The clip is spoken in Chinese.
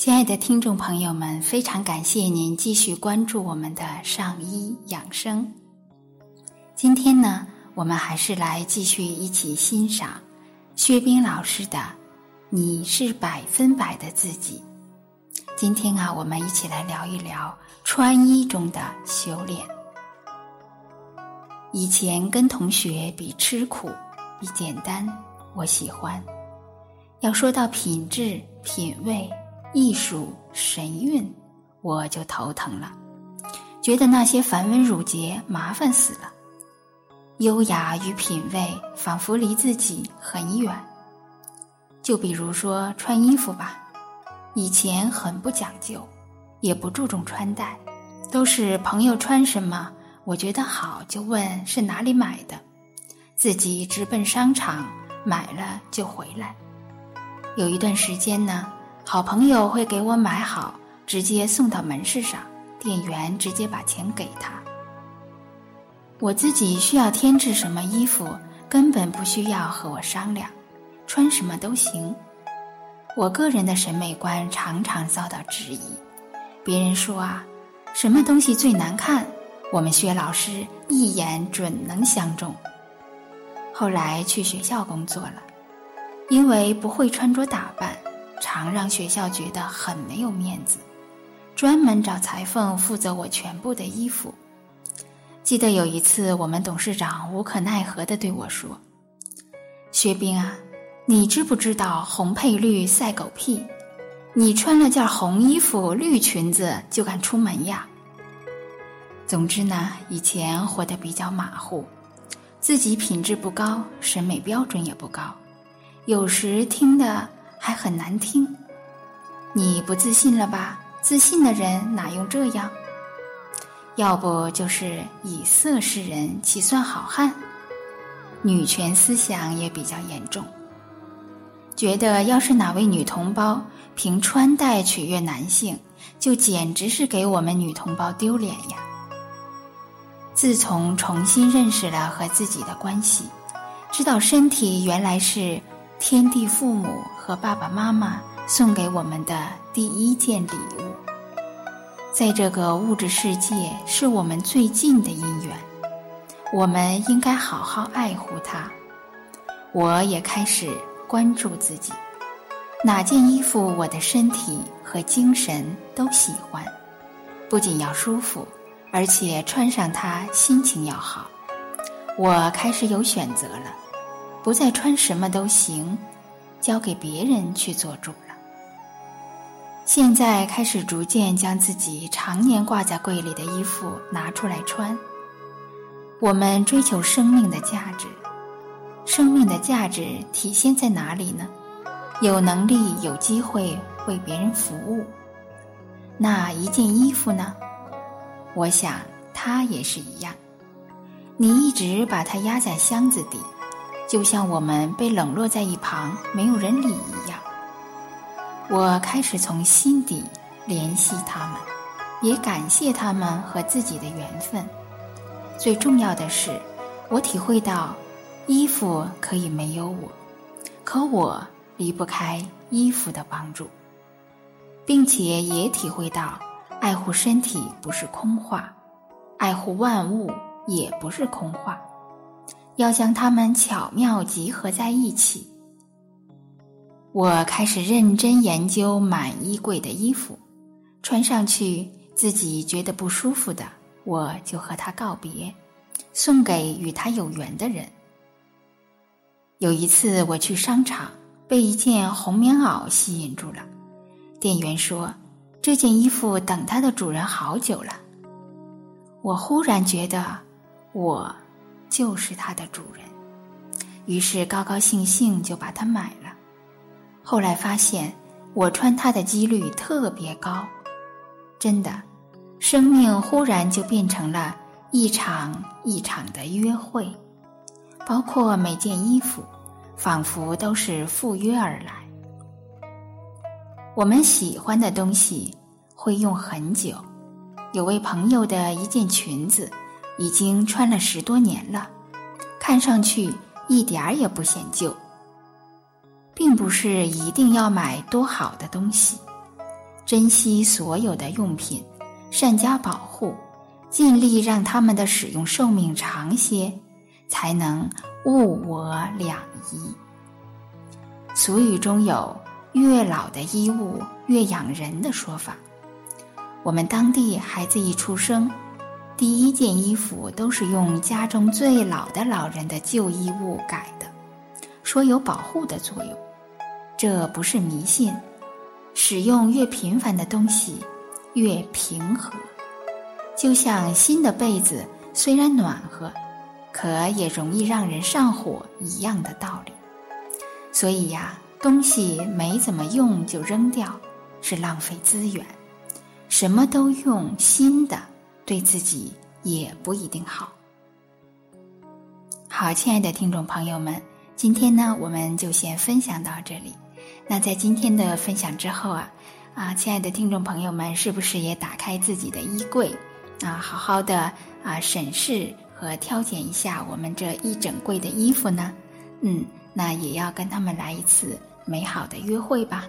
亲爱的听众朋友们，非常感谢您继续关注我们的上医养生。今天呢，我们还是来继续一起欣赏薛冰老师的《你是百分百的自己》。今天啊，我们一起来聊一聊穿衣中的修炼。以前跟同学比吃苦、比简单，我喜欢；要说到品质、品味。艺术神韵，我就头疼了，觉得那些繁文缛节麻烦死了。优雅与品味仿佛离自己很远。就比如说穿衣服吧，以前很不讲究，也不注重穿戴，都是朋友穿什么，我觉得好就问是哪里买的，自己直奔商场买了就回来。有一段时间呢。好朋友会给我买好，直接送到门市上，店员直接把钱给他。我自己需要添置什么衣服，根本不需要和我商量，穿什么都行。我个人的审美观常常遭到质疑，别人说啊，什么东西最难看？我们薛老师一眼准能相中。后来去学校工作了，因为不会穿着打扮。常让学校觉得很没有面子，专门找裁缝负责我全部的衣服。记得有一次，我们董事长无可奈何的对我说：“薛冰啊，你知不知道红配绿赛狗屁？你穿了件红衣服、绿裙子就敢出门呀？”总之呢，以前活得比较马虎，自己品质不高，审美标准也不高，有时听的。还很难听，你不自信了吧？自信的人哪用这样？要不就是以色示人，岂算好汉？女权思想也比较严重，觉得要是哪位女同胞凭穿戴取悦男性，就简直是给我们女同胞丢脸呀。自从重新认识了和自己的关系，知道身体原来是。天地父母和爸爸妈妈送给我们的第一件礼物，在这个物质世界是我们最近的姻缘，我们应该好好爱护它。我也开始关注自己，哪件衣服我的身体和精神都喜欢，不仅要舒服，而且穿上它心情要好。我开始有选择了。不再穿什么都行，交给别人去做主了。现在开始逐渐将自己常年挂在柜里的衣服拿出来穿。我们追求生命的价值，生命的价值体现在哪里呢？有能力、有机会为别人服务。那一件衣服呢？我想它也是一样。你一直把它压在箱子底。就像我们被冷落在一旁，没有人理一样。我开始从心底联系他们，也感谢他们和自己的缘分。最重要的是，我体会到，衣服可以没有我，可我离不开衣服的帮助，并且也体会到，爱护身体不是空话，爱护万物也不是空话。要将它们巧妙集合在一起。我开始认真研究满衣柜的衣服，穿上去自己觉得不舒服的，我就和他告别，送给与他有缘的人。有一次我去商场，被一件红棉袄吸引住了，店员说这件衣服等它的主人好久了。我忽然觉得我。就是它的主人，于是高高兴兴就把它买了。后来发现我穿它的几率特别高，真的，生命忽然就变成了一场一场的约会，包括每件衣服，仿佛都是赴约而来。我们喜欢的东西会用很久，有位朋友的一件裙子。已经穿了十多年了，看上去一点儿也不显旧。并不是一定要买多好的东西，珍惜所有的用品，善加保护，尽力让它们的使用寿命长些，才能物我两宜。俗语中有“越老的衣物越养人”的说法。我们当地孩子一出生，第一件衣服都是用家中最老的老人的旧衣物改的，说有保护的作用。这不是迷信，使用越频繁的东西，越平和。就像新的被子虽然暖和，可也容易让人上火一样的道理。所以呀，东西没怎么用就扔掉，是浪费资源。什么都用新的，对自己也不一定好。好，亲爱的听众朋友们，今天呢，我们就先分享到这里。那在今天的分享之后啊，啊，亲爱的听众朋友们，是不是也打开自己的衣柜啊，好好的啊审视和挑拣一下我们这一整柜的衣服呢？嗯，那也要跟他们来一次美好的约会吧。